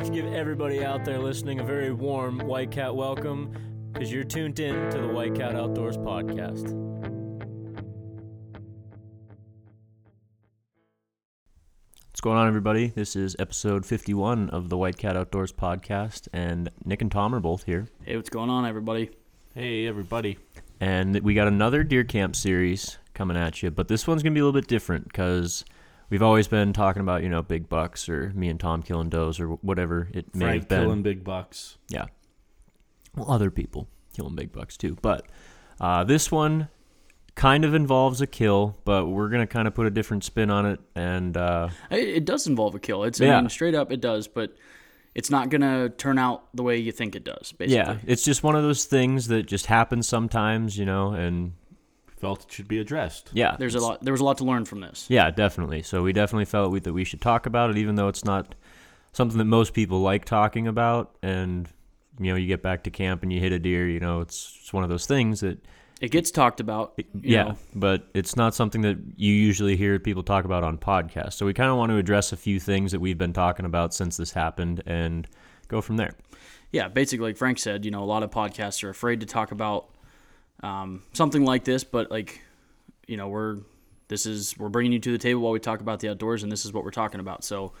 like to give everybody out there listening a very warm White Cat welcome because you're tuned in to the White Cat Outdoors podcast. What's going on, everybody? This is episode 51 of the White Cat Outdoors podcast, and Nick and Tom are both here. Hey, what's going on, everybody? Hey, everybody. And we got another deer camp series coming at you, but this one's going to be a little bit different because we've always been talking about, you know, big bucks or me and Tom killing does or whatever it may Frank have been. killing big bucks. Yeah. Well, other people killing big bucks too. But uh, this one kind of involves a kill, but we're going to kind of put a different spin on it. And uh, It, it does involve a kill. It's I Yeah. mean, straight up, it does, but it's not gonna turn out the way you think it does. Basically, yeah, it's just one of those things that just happens sometimes, you know, and Felt it should be addressed. yeah. there's a lot. There was a lot to learn from this. Yeah, definitely. So we definitely felt we, that we should talk about it, even though it's not something that most people like talking about. And you know, you get back to camp and you hit a deer. You know, it's, it's one of those things that It gets talked about. you yeah, know. but it's not something that you usually hear people talk about on podcasts. So we kind of want to address a few things that we've been talking about since this happened and go from there. yeah. Basically, like Frank said, you know, a lot of podcasts are afraid to talk about um, something like this, but like, you know, we're this is we're bringing you to the table while we talk about the outdoors, and this is what we're talking about. So,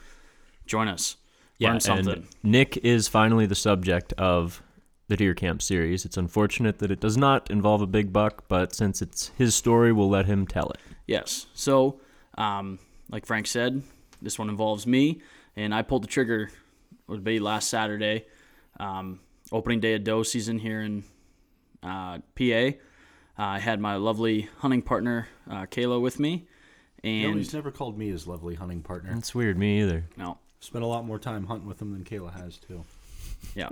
join us. Learn something. and Nick is finally the subject of the Deer Camp series. It's unfortunate that it does not involve a big buck, but since it's his story, we'll let him tell it. Yes. So, um, like Frank said, this one involves me, and I pulled the trigger. Would be last Saturday, um, opening day of doe season here in uh, PA. Uh, I had my lovely hunting partner uh, Kayla with me, You know, and he's never called me his lovely hunting partner. That's weird, me either. no, Spent a lot more time hunting with him than Kayla has too. yeah,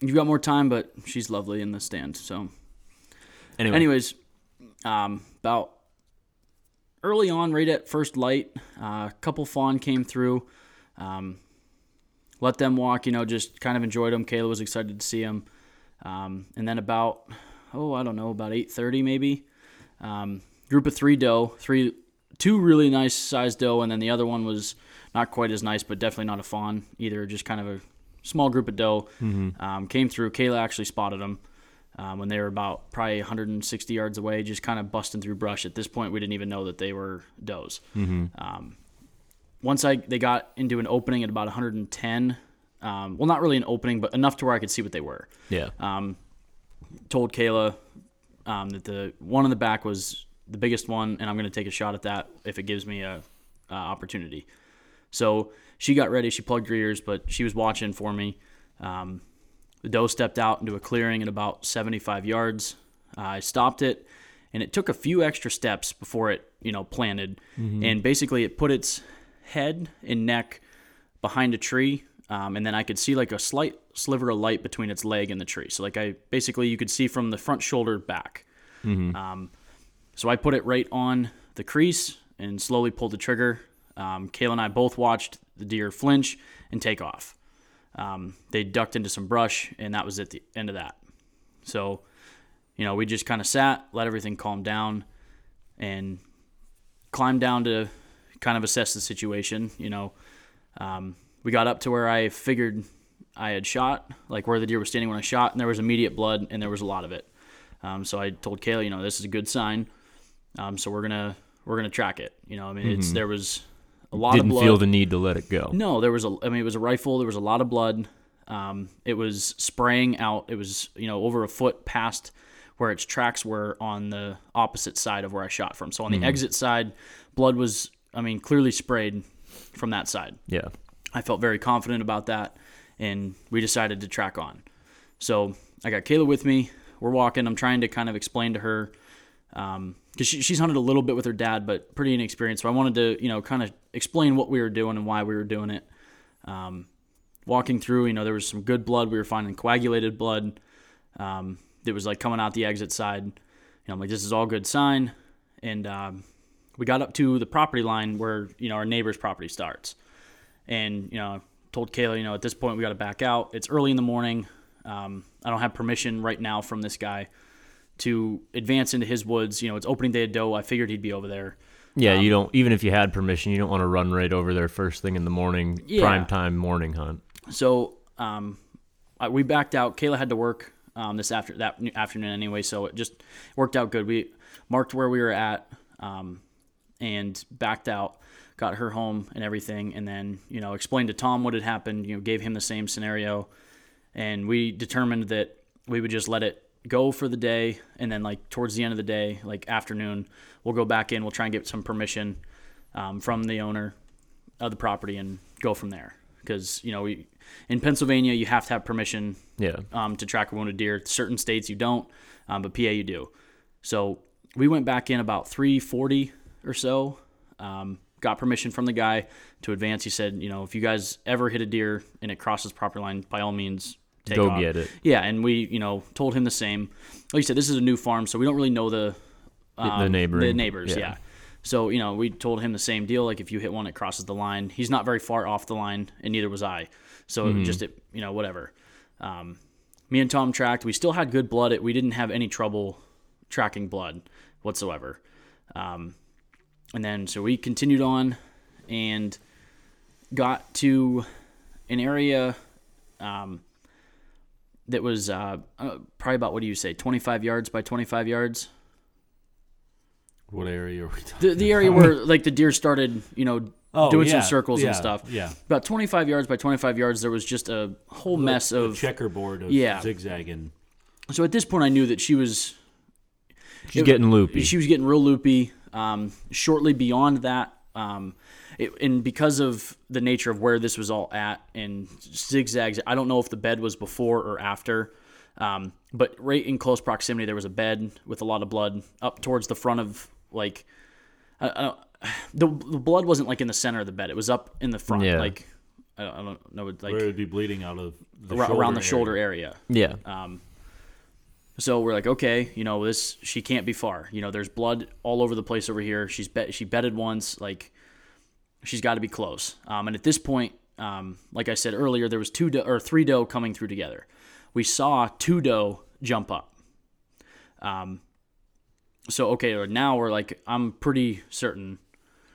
you've got more time, but she's lovely in the stand. So, Anyway, Anyways, um, about early on, right at first light, uh, a couple fawn came through. Um, let them walk, you know, just kind of enjoyed them. Kayla was excited to see them. Um, and then about, oh, I don't know, about 8.30 maybe, um, group of three doe, three, two really nice sized doe, and then the other one was not quite as nice, but definitely not a fawn either, just kind of a small group of doe um, came through. Kayla actually spotted them um, when they were about probably 160 yards away, just kind of busting through brush. At this point, we didn't even know that they were does. Um, once I they got into an opening at about 110, um, well, not really an opening, but enough to where I could see what they were. yeah, Told Kayla um, that the one in the back was the biggest one, and I'm going to take a shot at that if it gives me a, a opportunity. So she got ready. She plugged her ears, but she was watching for me. Um, the doe stepped out into a clearing at about 75 yards. Uh, I stopped it, and it took a few extra steps before it, you know, planted. And basically, it put its head and neck behind a tree, um, and then I could see like a slight sliver of light between its leg and the tree. So like I basically you could see from the front shoulder back. Um, so I put it right on the crease and slowly pulled the trigger. Um, Kayla and I both watched the deer flinch and take off. Um, they ducked into some brush, and that was at the end of that. So, you know, we just kind of sat, let everything calm down, and climbed down to kind of assess the situation. You know, um, we got up to where I figured I had shot, like where the deer was standing when I shot, and there was immediate blood, and there was a lot of it. Um, so I told Kayla, you know, this is a good sign. Um, so we're gonna we're gonna track it. You know, I mean, it's there was a lot of blood. You didn't of blood. feel the need to let it go. No, there was a. I mean, it was a rifle. There was a lot of blood. Um, it was spraying out. It was you know over a foot past where its tracks were on the opposite side of where I shot from. So on the exit side, blood was. I mean, clearly sprayed from that side. Yeah, I felt very confident about that, and we decided to track on. So I got Kayla with me. We're walking. I'm trying to kind of explain to her because she, she's hunted a little bit with her dad, but pretty inexperienced. So I wanted to, you know, kind of explain what we were doing and why we were doing it. Um, walking through, you know, there was some good blood. We were finding coagulated blood. Um, that was like coming out the exit side. You know, I'm like, this is all good sign. And um, we got up to the property line where you know our neighbor's property starts, and you know, told Kayla, you know, at this point we got to back out. It's early in the morning. Um, I don't have permission right now from this guy to advance into his woods. You know, it's opening day of doe. I figured he'd be over there. yeah. you don't even if you had permission, you don't want to run right over there first thing in the morning, Yeah. prime time morning hunt. so um, I, we backed out. Kayla had to work um, this after that afternoon anyway, so it just worked out good. We marked where we were at um, and backed out, got her home and everything, and then you know explained to Tom what had happened. You know, gave him the same scenario, and we determined that we would just let it go for the day, and then like towards the end of the day, like afternoon, we'll go back in. We'll try and get some permission um, from the owner of the property and go from there. Because you know we in Pennsylvania you have to have permission Yeah. um, to track a wounded deer. Certain states you don't, um, but PA you do. So we went back in about 340 or so. Um, got permission from the guy to advance. He said, you know, if you guys ever hit a deer and it crosses property line, by all means, take Go off. get it. Yeah, and we, you know, told him the same. Like you said, this is a new farm, so we don't really know the the um, the neighboring- neighbors. yeah. Yeah. So you know, we told him the same deal. Like if you hit one, it crosses the line. He's not very far off the line, and neither was I. So Mm-hmm. just it, you know, whatever. Um, me and Tom tracked. We still had good blood. It we didn't have any trouble tracking blood whatsoever. Um, and then so we continued on, and got to an area um, that was uh, uh, probably about what do you say, 25 yards by 25 yards. What area are we talking? The, the area where like the deer started, you know, Oh, doing yeah, some circles yeah, and stuff. yeah. About 25 yards by 25 yards, there was just a whole mess of. checkerboard of Yeah. zigzagging. So at this point, I knew that she was She's getting loopy. She was getting real loopy. Um, shortly beyond that, um, it, and because of the nature of where this was all at and zigzags, I don't know if the bed was before or after. Um, but right in close proximity, there was a bed with a lot of blood up towards the front of like. I, I don't, the, the blood wasn't like in the center of the bed; it was up in the front, Yeah. like I don't, I don't know, like Where it would be bleeding out of the ar- around the shoulder shoulder area. area. yeah. Um, so we're like, okay, you know, this she can't be far. You know, there's blood all over the place over here. She's bet she betted once, like she's got to be close. Um, and at this point, um, like I said earlier, there was two doe, or three doe coming through together. We saw two doe jump up. Um, so okay, now we're like, I'm pretty certain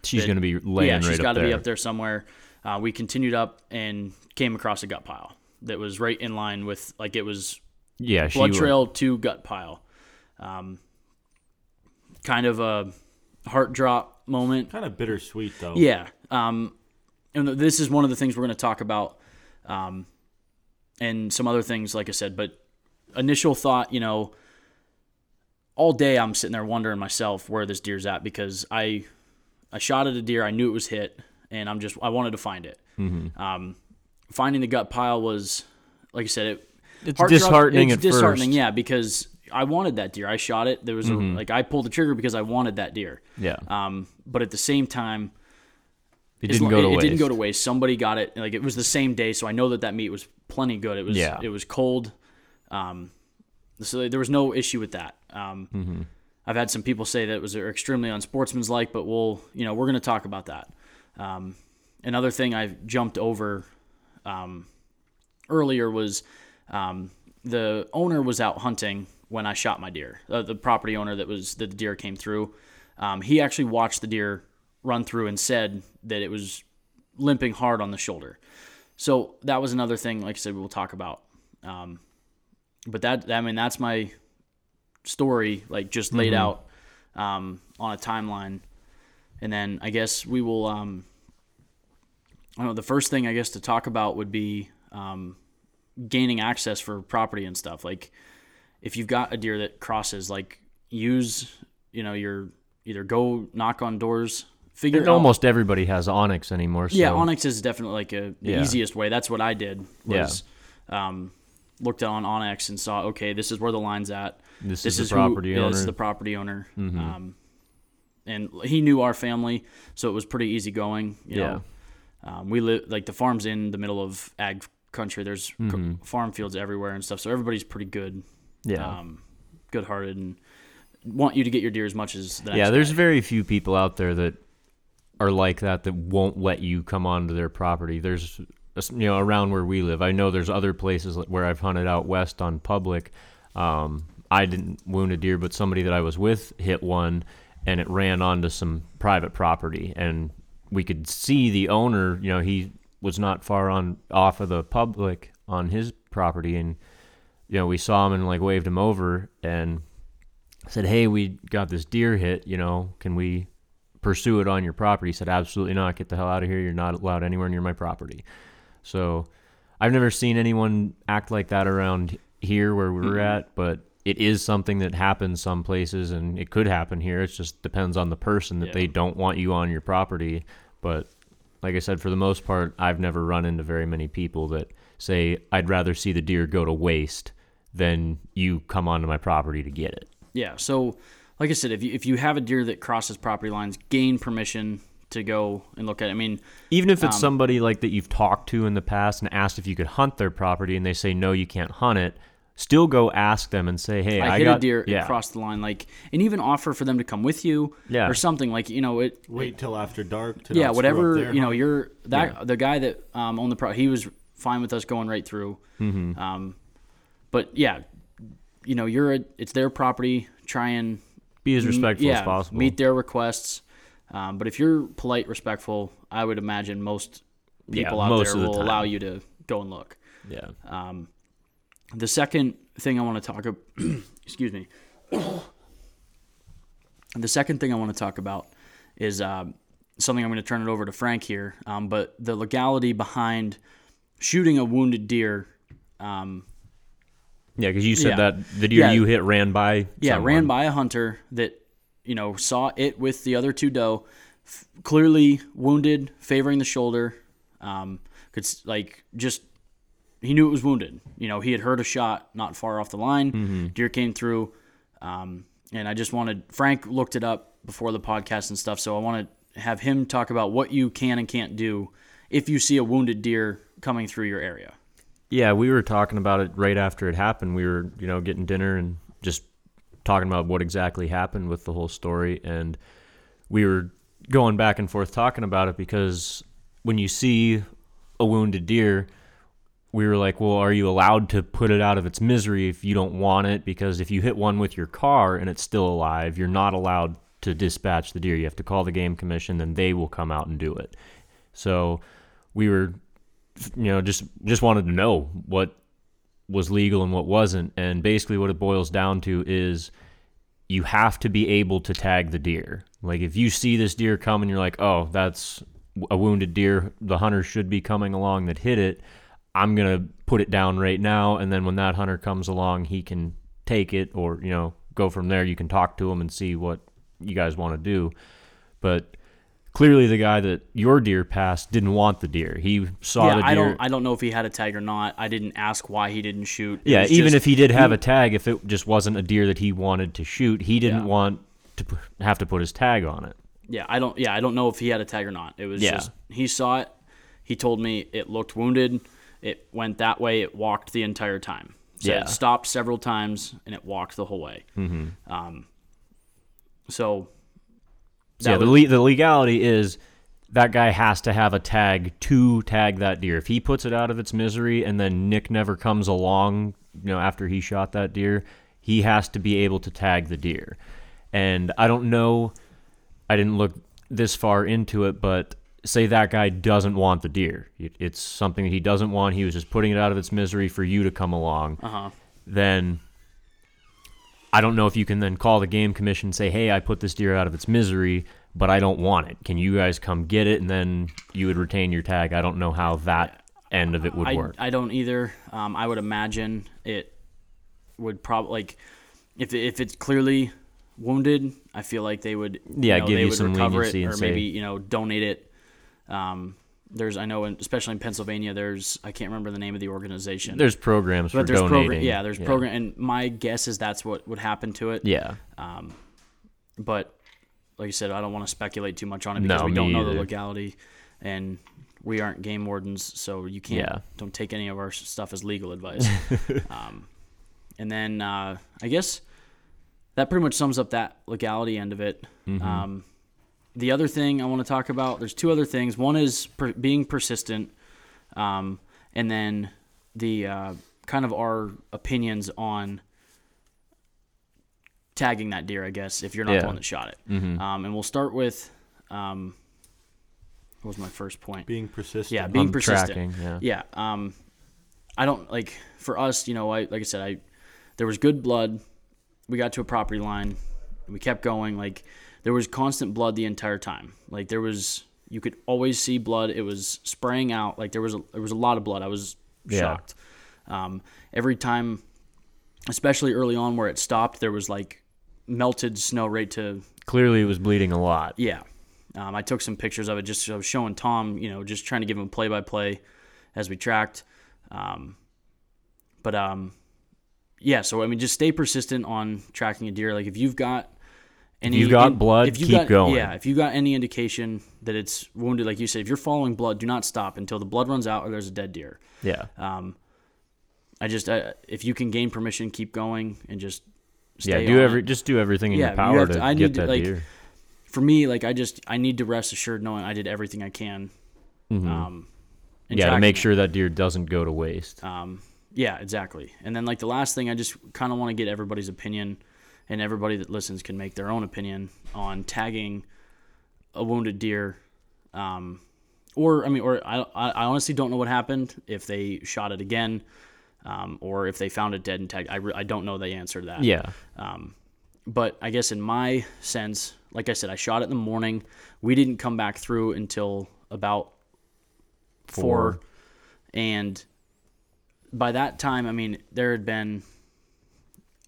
she's going to be laying yeah, right she's up got to be up there somewhere. Uh, we continued up and came across a gut pile that was right in line with like it was Yeah, she blood wa- trail to gut pile. Um, kind of a heart drop moment. Kind of bittersweet though. Yeah. Um, and this is one of the things we're going to talk about, um, and some other things, like I said. But initial thought, you know, all day I'm sitting there wondering myself where this deer's at because I, I shot at a deer, I knew it was hit, and I'm just I wanted to find it. Mm-hmm. Um, finding the gut pile was, like I said, it It's heart drop- disheartening it's disheartening, first. yeah, because I wanted that deer. I shot it. There was a, like I pulled the trigger because I wanted that deer. Yeah. Um, but at the same time, it didn't go to it, it waste. didn't go to waste. Somebody got it. Like it was the same day, so I know that that meat was plenty good. It was. Yeah. It was cold. Um, so there was no issue with that. Um, Mm-hmm. I've had some people say that it was extremely unsportsmanlike, but we'll, you know, we're going to talk about that. Um, another thing I jumped over um, earlier was um, the owner was out hunting when I shot my deer. Uh, the property owner that was that the deer came through. Um, he actually watched the deer run through and said that it was limping hard on the shoulder. So that was another thing. Like I said, we'll talk about. Um, but that I mean that's my story, like just laid out um, on a timeline, and then I guess we will. Um, I don't know. The first thing I guess to talk about would be um, gaining access for property and stuff. Like if you've got a deer that crosses, like use you know your either go knock on doors, figure And out almost everybody has onX anymore. So yeah, onX is definitely like a, the Yeah. easiest way. That's what I did. Was, um, looked on onX and saw, okay, this is where the line's at. This, This is is the property yeah, owner. Mm-hmm. This is the property owner. Um, and he knew our family, so it was pretty easy going. You Yeah. um, we live like the farm's in the middle of ag country. There's Mm-hmm. farm fields everywhere and stuff, so everybody's pretty good, yeah. um, good hearted, and want you to get your deer as much as the yeah, there's guy. very few people out there that are like that that won't let you come onto their property. There's you know around where we live. I know there's other places where I've hunted out west on public. Um, I didn't wound a deer, but somebody that I was with hit one, and it ran onto some private property, and we could see the owner. You know, he was not far on off of the public on his property, and you know we saw him and like waved him over and said, "Hey, we got this deer hit. You know, can we pursue it on your property?" He said, "Absolutely not. Get the hell out of here. You're not allowed anywhere near my property." So I've never seen anyone act like that around here where we're at, but it is something that happens some places and it could happen here. It just depends on the person that Yeah. they don't want you on your property. But like I said, for the most part, I've never run into very many people that say, I'd rather see the deer go to waste than you come onto my property to get it. Yeah. So, like I said, if you if you have a deer that crosses property lines, gain permission to go and look at it. I mean, Even if it's Um, somebody like that you've talked to in the past and asked if you could hunt their property and they say, no, you can't hunt it, still go ask them and say, hey, I, I, hit got a deer Yeah. across the line, like, and even offer for them to come with you, Yeah. or something like you know it. Wait till after dark. To yeah, not screw up whatever their you know. hunt. You're that the guy that um, owned the pro. He was fine with us going right through. Mm-hmm. Um, but yeah, you know, you're a, it's their property. Try and Be as respectful yeah, as possible. meet their requests. Um, but if you're polite, respectful, I would imagine most Yeah, people out most there the will time. allow you to go and look. yeah. Um, the second thing I want to talk about, excuse me. the second thing I want to talk about is um, something I'm going to turn it over to Frank here. Um, but the legality behind shooting a wounded deer. Um, Yeah, because you said Yeah. that the deer Yeah. you hit ran by. yeah, someone. ran by a hunter that you know saw it with the other two doe, f- clearly wounded, favoring the shoulder. Um, could like just he knew it was wounded. You know, he had heard a shot not far off the line. Mm-hmm. Deer came through, um, and I just wanted Frank looked it up before the podcast and stuff. So I want to have him talk about what you can and can't do if you see a wounded deer coming through your area. Yeah, we were talking about it right after it happened. We were, you know, getting dinner and just talking about what exactly happened with the whole story. And we were going back and forth talking about it because when you see a wounded deer, we were like, well, are you allowed to put it out of its misery if you don't want it? Because if you hit one with your car and it's still alive, you're not allowed to dispatch the deer. You have to call the game commission, then they will come out and do it. So we were you know just just wanted to know what was legal and what wasn't and basically what it boils down to is you have to be able to tag the deer like if you see this deer come and you're like oh that's a wounded deer the hunter should be coming along that hit it i'm going to put it down right now and then when that hunter comes along he can take it or you know go from there you can talk to him and see what you guys want to do but clearly the guy that your deer passed didn't want the deer. He saw yeah, the deer. I don't I don't know if he had a tag or not. I didn't ask why he didn't shoot. It yeah, even just- if he did have a tag, if it just wasn't a deer that he wanted to shoot, he didn't Yeah. want to p- have to put his tag on it. Yeah, I don't. Yeah, I don't know if he had a tag or not. It was Yeah. just he saw it. He told me it looked wounded. It went that way. It walked the entire time. So Yeah. it stopped several times and it walked the whole way. Mm-hmm. Um, so So yeah, the le- the legality is that guy has to have a tag to tag that deer. If he puts it out of its misery and then Nick never comes along, you know, after he shot that deer, he has to be able to tag the deer. And I don't know, I didn't look this far into it, but say that guy doesn't want the deer. It, it's something that he doesn't want. He was just putting it out of its misery for you to come along. uh-huh. Then I don't know if you can then call the game commission and say, "Hey, I put this deer out of its misery, but I don't want it. Can you guys come get it?" And then you would retain your tag. I don't know how that end of it would I, work. I don't either. Um, I would imagine it would probably like if if it's clearly wounded, I feel like they would Yeah, you know, give you some recover leniency it or say- maybe you know donate it. Um, there's I know in, especially in Pennsylvania there's I can't remember the name of the organization. there's programs for but there's donating. program yeah there's program and my guess is that's what would happen to it. Yeah, Um, but like I said, I don't want to speculate too much on it because No, we don't know the either. legality, and we aren't game wardens, so you can't Yeah. don't take any of our stuff as legal advice. um, and then uh, I guess that pretty much sums up that legality end of it. Mm-hmm. Um, the other thing I want to talk about, there's two other things. One is per- being persistent, um, and then the uh, kind of our opinions on tagging that deer, I guess, if you're not Yeah. the one that shot it. Mhm. Um, and we'll start with um, what was my first point? Being persistent. Yeah, being I'm persistent. tracking, yeah. Yeah. Um, I don't like for us. You know, I like I said, I there was good blood. We got to a property line. We kept going. Like there was constant blood the entire time. Like there was you could always see blood. It was spraying out. Like there was a, there was a lot of blood. I was Yeah. shocked. Um, every time, especially early on where it stopped, there was like melted snow right to Clearly, it was bleeding a lot. yeah. Um, I took some pictures of it just I was showing Tom, you know, just trying to give him play by play as we tracked. Um, but um, yeah, so I mean, just stay persistent on tracking a deer. Like if you've got any, you've got blood, if you keep got, going. Yeah, if you got any indication that it's wounded, like you said, if you're following blood, do not stop until the blood runs out or there's a dead deer. Yeah. Um, I just, I, if you can gain permission, keep going and just Yeah, do every it. just do everything in Yeah, your power have to, to- I get need to, like, deer. For me, like I just, I need to rest assured knowing I did everything I can. Um, Mm-hmm. yeah, to make it. sure that deer doesn't go to waste. Um, yeah, exactly. And then like the last thing, I just kind of want to get everybody's opinion, and everybody that listens can make their own opinion on tagging a wounded deer. Um, or I mean, or I, I honestly don't know what happened if they shot it again, um, or if they found it dead and tagged. I, re- I don't know the answer to that. yeah. Um, but I guess in my sense, like I said, I shot it in the morning. We didn't come back through until about four, Four. and by that time, I mean there had been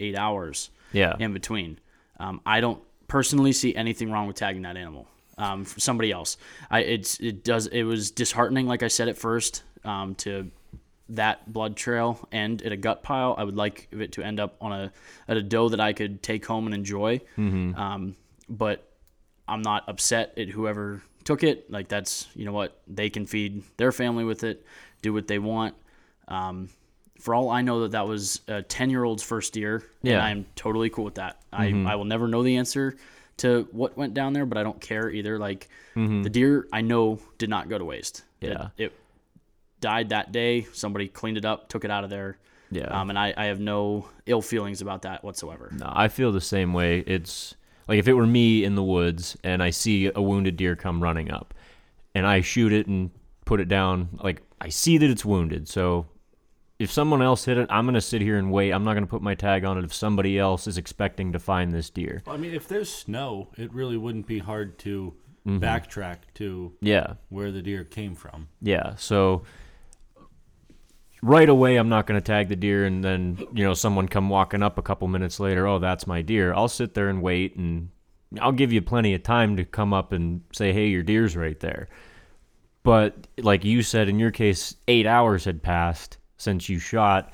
eight hours Yeah. in between. Um, I don't personally see anything wrong with tagging that animal. Um, for somebody else, I it's it does it was disheartening, like I said at first, um, to that blood trail end at a gut pile. I would like it to end up on a at a doe that I could take home and enjoy. Um, but I'm not upset at whoever took it. Like that's you know what they can feed their family with it, do what they want. Um, for all I know, that that was a ten year old's first deer, and Yeah. I'm totally cool with that. I I will never know the answer to what went down there, but I don't care either. Like the deer, I know did not go to waste. It- Yeah. it, died that day. Somebody cleaned it up, took it out of there. Yeah. Um, and I, I have no ill feelings about that whatsoever. No, I feel the same way. It's like if it were me in the woods and I see a wounded deer come running up and I shoot it and put it down, like I see that it's wounded. So if someone else hit it, I'm going to sit here and wait. I'm not going to put my tag on it if somebody else is expecting to find this deer. I mean, if there's snow, it really wouldn't be hard to Mm-hmm. backtrack to Yeah. where the deer came from. Yeah. So right away, I'm not going to tag the deer, and then you know someone come walking up a couple minutes later. Oh, that's my deer. I'll sit there and wait, and I'll give you plenty of time to come up and say, "Hey, your deer's right there." But like you said, in your case, eight hours had passed since you shot.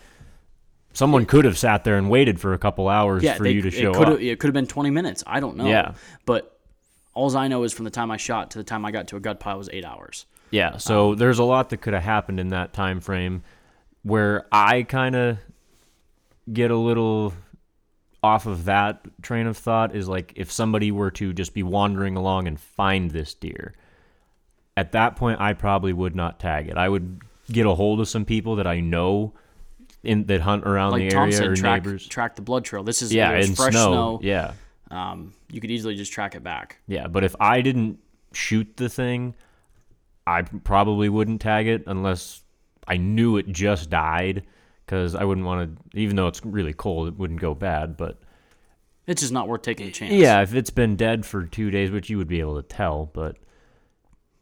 Someone could have sat there and waited for a couple hours Yeah, for they- you to show it could up. it could have been 20 minutes. I don't know. Yeah. But all I know is from the time I shot to the time I got to a gut pile was eight hours. Yeah, so um, there's a lot that could have happened in that time frame where I kind of get a little off of that train of thought is like if somebody were to just be wandering along and find this deer. At that point I probably would not tag it. I would get a hold of some people that I know in that hunt around Like the Tom area said, or track, neighbors. track the blood trail. This is yeah, in fresh snow. snow. Yeah. Um, you could easily just track it back. Yeah, but if I didn't shoot the thing, I probably wouldn't tag it unless I knew it just died because I wouldn't want to even though it's really cold, it wouldn't go bad, but It's just not worth taking a chance. yeah, if it's been dead for 2 days, which you would be able to tell, but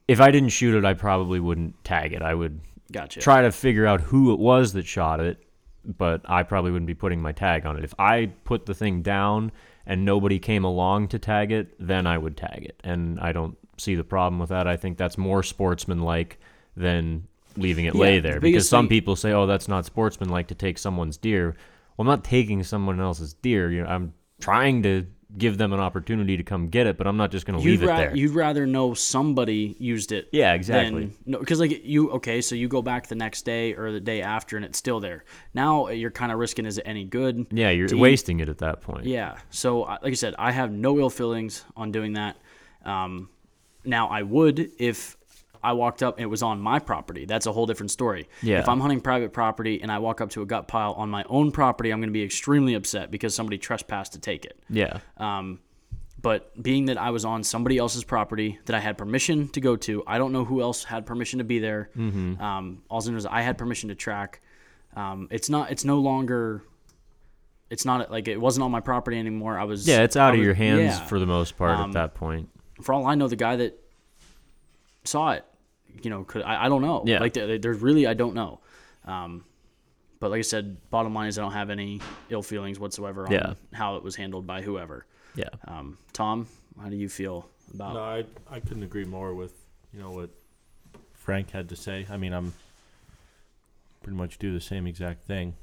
if I didn't shoot it, I probably wouldn't tag it. I would Gotcha. try to figure out who it was that shot it, but I probably wouldn't be putting my tag on it. If I put the thing down and nobody came along to tag it, then I would tag it. And I don't see the problem with that. I think that's more sportsmanlike than leaving it lay there the because some thing- people say, "Oh, that's not sportsmanlike to take someone's deer." Well, I'm not taking someone else's deer. You know, I'm trying to give them an opportunity to come get it, but I'm not just going to leave it there. you'd rather know somebody used it. Yeah, exactly. Than, no, because like you, okay, so you go back the next day or the day after, and it's still there. Now you're kind of risking is it any good? yeah, you're wasting it at that point. Yeah. So, like I said, I have no ill feelings on doing that. Um, now, I would if I walked up and it was on my property. That's a whole different story. Yeah. If I'm hunting private property and I walk up to a gut pile on my own property, I'm going to be extremely upset because somebody trespassed to take it. Yeah. Um, but being that I was on somebody else's property that I had permission to go to, I don't know who else had permission to be there. Mm-hmm. Um, all I know is I had permission to track. Um, it's not. It's no longer. It's not like it wasn't on my property anymore. I was. Yeah, it's I out of was- your hands yeah. for the most part Um, at that point. for all I know, the guy that saw it, you know, could I, I don't know. Yeah. Like there's really I don't know. Um, but like I said, bottom line is I don't have any ill feelings whatsoever on Yeah. how it was handled by whoever. Yeah. Um, Tom, how do you feel about? No, I I couldn't agree more with you know what Frank had to say. I mean, I'm pretty much do the same exact thing.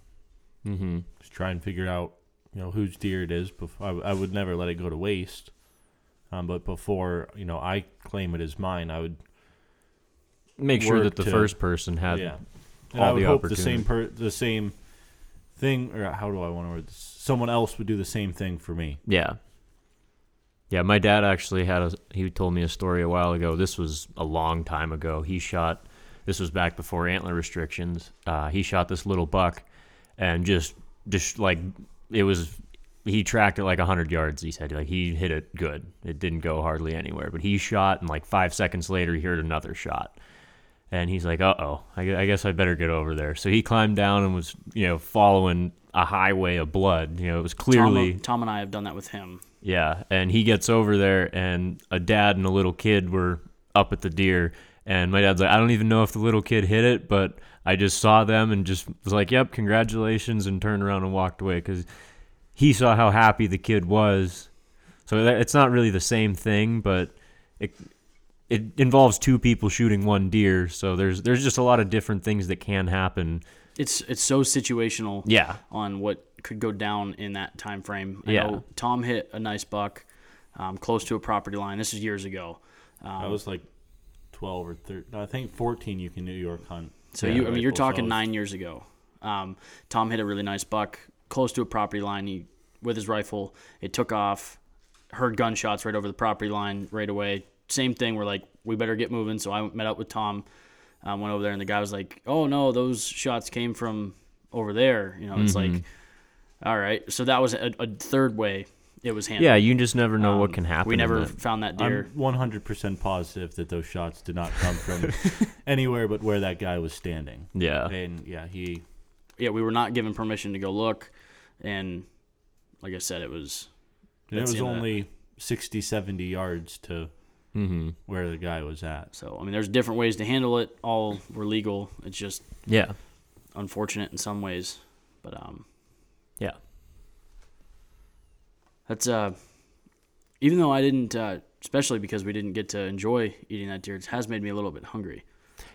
Mm-hmm. Just try and figure out you know whose deer it is. Before I, I would never let it go to waste. Um, but before you know I claim it as mine, I would Make sure that the to- first person had yeah. And all I would the hope the same per the same thing, or how do I want to word this? Someone else would do the same thing for me. Yeah. Yeah, my dad actually had a he told me a story a while ago. This was a long time ago. He shot this was back before antler restrictions. Uh, he shot this little buck and just just like it was he tracked it like 100 yards he said like he hit it good it didn't go hardly anywhere but he shot and like five seconds later he heard another shot and he's like uh-oh. I, I guess i better get over there. So he climbed down and was you know following a highway of blood. You know it was uh, clearly Tom, Tom and I have done that with him. yeah, and he gets over there, and a dad and a little kid were up at the deer, and my dad's like, I don't even know if the little kid hit it, but I just saw them and just was like, "Yep, congratulations," and turned around and walked away because he saw how happy the kid was. So that, it's not really the same thing, but it it involves two people shooting one deer. So there's there's just a lot of different things that can happen. It's it's so situational. Yeah, on what could go down in that time frame. I Yeah. know Tom hit a nice buck um, close to a property line. This is years ago. Um, I was like twelve or thirteen. I think fourteen. You can New York hunt. So Yeah, you, I mean, you're rifle, so I talking was- nine years ago. Um, Tom hit a really nice buck close to a property line. He with his rifle, it took off. Heard gunshots right over the property line right away. Same thing. We're like, we better get moving. So I met up with Tom. Um, went over there, and the guy was like, "Oh no, those shots came from over there." You know, it's Mm-hmm. like, all right. So that was a, a third way it was handled. yeah, you just never know what Um, can happen. We never found that deer. I'm 100% positive that those shots did not come from anywhere but where that guy was standing. Yeah, And yeah, he yeah, we were not given permission to go look, and like I said, it was and it was the that. only 60, 70 yards to mm-hmm. where the guy was at. so. I mean, there's different ways to handle it. All were legal. It's just yeah, unfortunate in some ways, but um, yeah. that's uh, even though I didn't, uh, especially because we didn't get to enjoy eating that deer, it has made me a little bit hungry.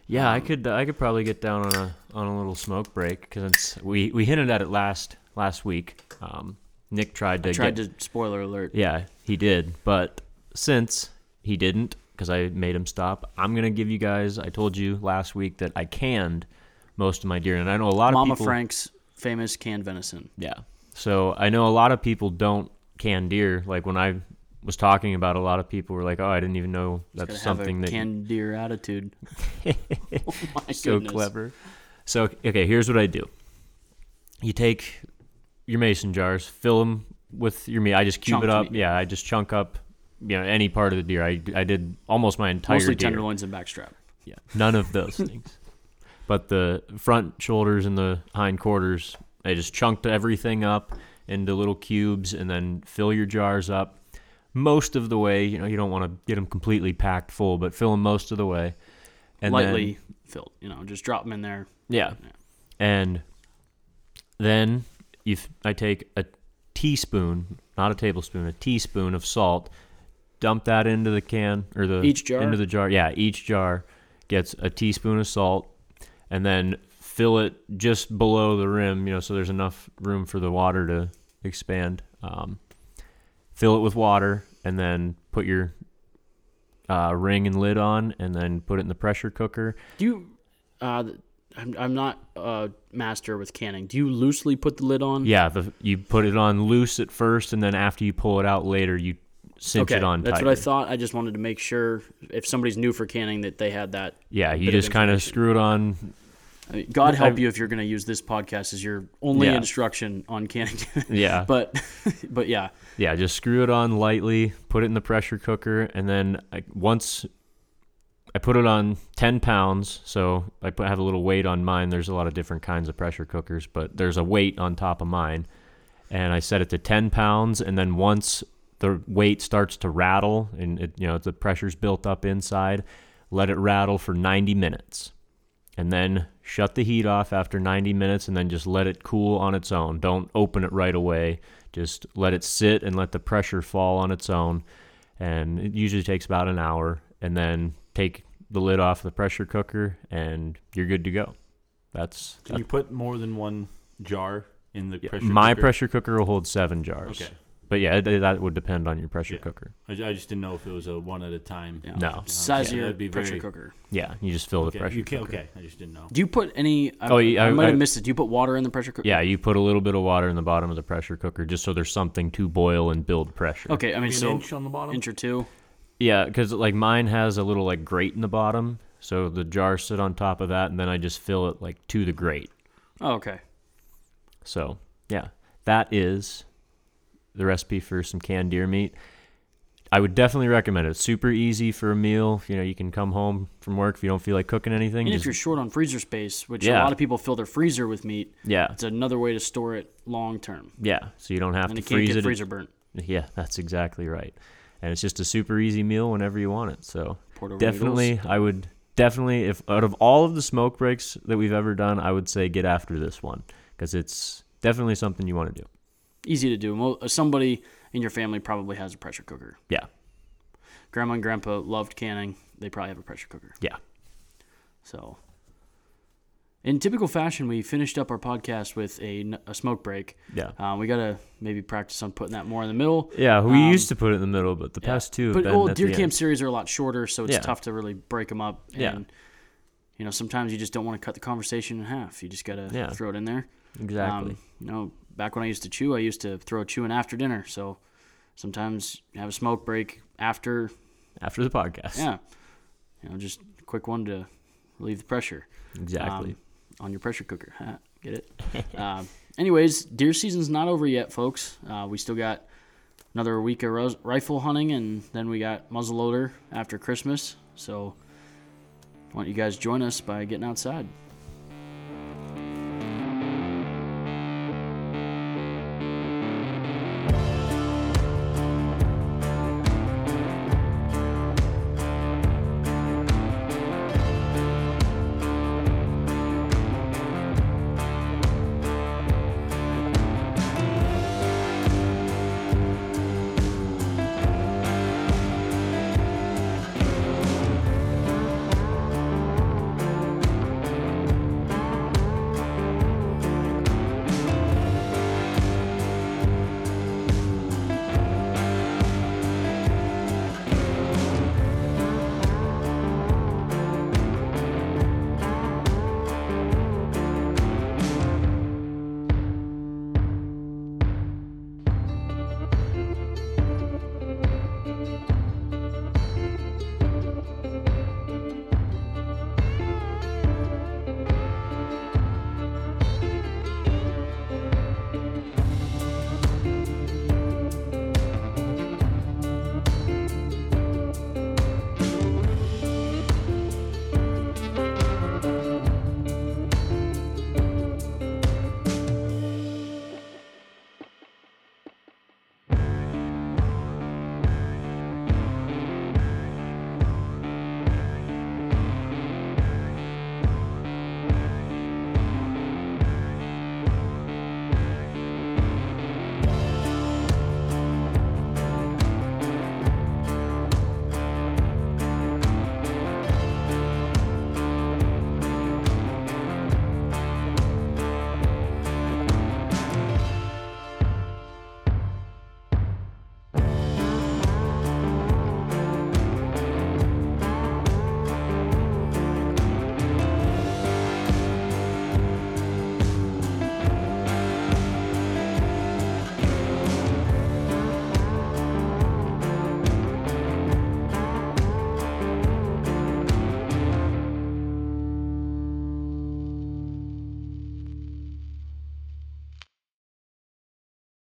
Yeah, I Um, could I could probably get down on a on a little smoke break because it's we we hinted at it last last week. Um, Nick tried to I tried get, to spoiler alert. yeah he did, but since he didn't because I made him stop, I'm gonna give you guys. I told you last week that I canned most of my deer, and I know a lot Mama of people. Mama Frank's famous canned venison. Yeah, so I know a lot of people don't can deer. Like when I was talking about, a lot of people were like, "Oh, I didn't even know that's have something a that canned deer attitude. oh my so goodness. clever. So okay, here's what I do. You take your mason jars, fill them with your meat. I just cube Chunked it up. meat. Yeah, I just chunk up, you know, any part of the deer. I, I did almost my entire Mostly deer. tenderloins and backstrap. Yeah, none of those things. But the front shoulders and the hind quarters, I just chunked everything up into little cubes and then fill your jars up most of the way. You know, you don't want to get them completely packed full, but fill them most of the way. And then- Lightly filled. You know, just drop them in there. yeah. Yeah. And then if I take a teaspoon, not a tablespoon, a teaspoon of salt, dump that into the can or the Each jar? into the jar. Yeah, each jar gets a teaspoon of salt and then fill it just below the rim, you know, so there's enough room for the water to expand. Um, fill it with water and then put your uh, ring and lid on and then put it in the pressure cooker. Do you? Uh, I'm I'm not a master with canning. Do you loosely put the lid on? Yeah, the, you put it on loose at first, and then after you pull it out later, you cinch Okay, it on that's tighter. what I thought. I just wanted to make sure if somebody's new for canning that they had that. Yeah, you just kind of screw it on I mean, God help I- you if you're going to use this podcast as your only Yeah. instruction on canning. Yeah. but but yeah, Yeah, just screw it on lightly, put it in the pressure cooker, and then I, once I put it on 10 pounds, so I put, have a little weight on mine. There's a lot of different kinds of pressure cookers, but there's a weight on top of mine. And I set it to 10 pounds, and then once the weight starts to rattle and it, you know the pressure's built up inside, let it rattle for 90 minutes. And then shut the heat off after 90 minutes and then just let it cool on its own. Don't open it right away. Just let it sit and let the pressure fall on its own. And it usually takes about an hour. And then take the lid off the pressure cooker and you're good to go. That's, Can you put more than one jar in the yeah, pressure my cooker? pressure cooker will hold seven jars. Okay. But yeah, it, that would depend on your pressure Yeah. cooker. I, ju- I just didn't know if it was a one at a time. yeah. No. size Yeah, of your that'd be pressure very- cooker. Yeah, you just fill the Okay. pressure You can, cooker. okay. I just didn't know. Do you put any? I, Oh, yeah, I, I- might have I- missed it. Do you put water in the pressure cooker? Yeah, you put a little bit of water in the bottom of the pressure cooker just so there's something to boil and build pressure. Okay, I mean Maybe an so inch on the bottom. inch or two. Yeah, because like mine has a little like grate in the bottom, so the jars sit on top of that, and then I just fill it like to the grate. Oh, okay. So yeah, that is the recipe for some canned deer meat. I would definitely recommend it. It's super easy for a meal. You know, you can come home from work if you don't feel like cooking anything. And if you're short on freezer space, which a lot of people fill their freezer with meat, yeah, it's another way to store it long term. yeah. So you don't have And to freeze get it. freezer burnt. Yeah, that's exactly right. And it's just a super easy meal whenever you want it. So definitely i would definitely if out of all of the smoke breaks that we've ever done i would say get after this one because it's definitely something you want to do easy to do. Uh, Somebody in your family probably has a pressure cooker. yeah Grandma and grandpa loved canning. They probably have a pressure cooker. yeah So, in typical fashion, we finished up our podcast with a smoke break. yeah Um, we gotta maybe practice on putting that more in the middle. yeah we Um, used to put it in the middle but the Yeah. past two have But been well, deer camp end. series are a lot shorter, so it's Yeah. tough to really break them up. And, Yeah. You know, sometimes you just don't want to cut the conversation in half. You just gotta Yeah. throw it in there. exactly Um, you know, back when I used to chew, I used to throw a chew in after dinner. So sometimes have a smoke break after. after the podcast Yeah. You know, just a quick one to relieve the pressure. exactly um, on your pressure cooker. Get it? um, anyways, deer season's not over yet, folks. Uh, we still got another week of rifle hunting, and then we got muzzleloader after Christmas. So, why don't you guys join us by getting outside?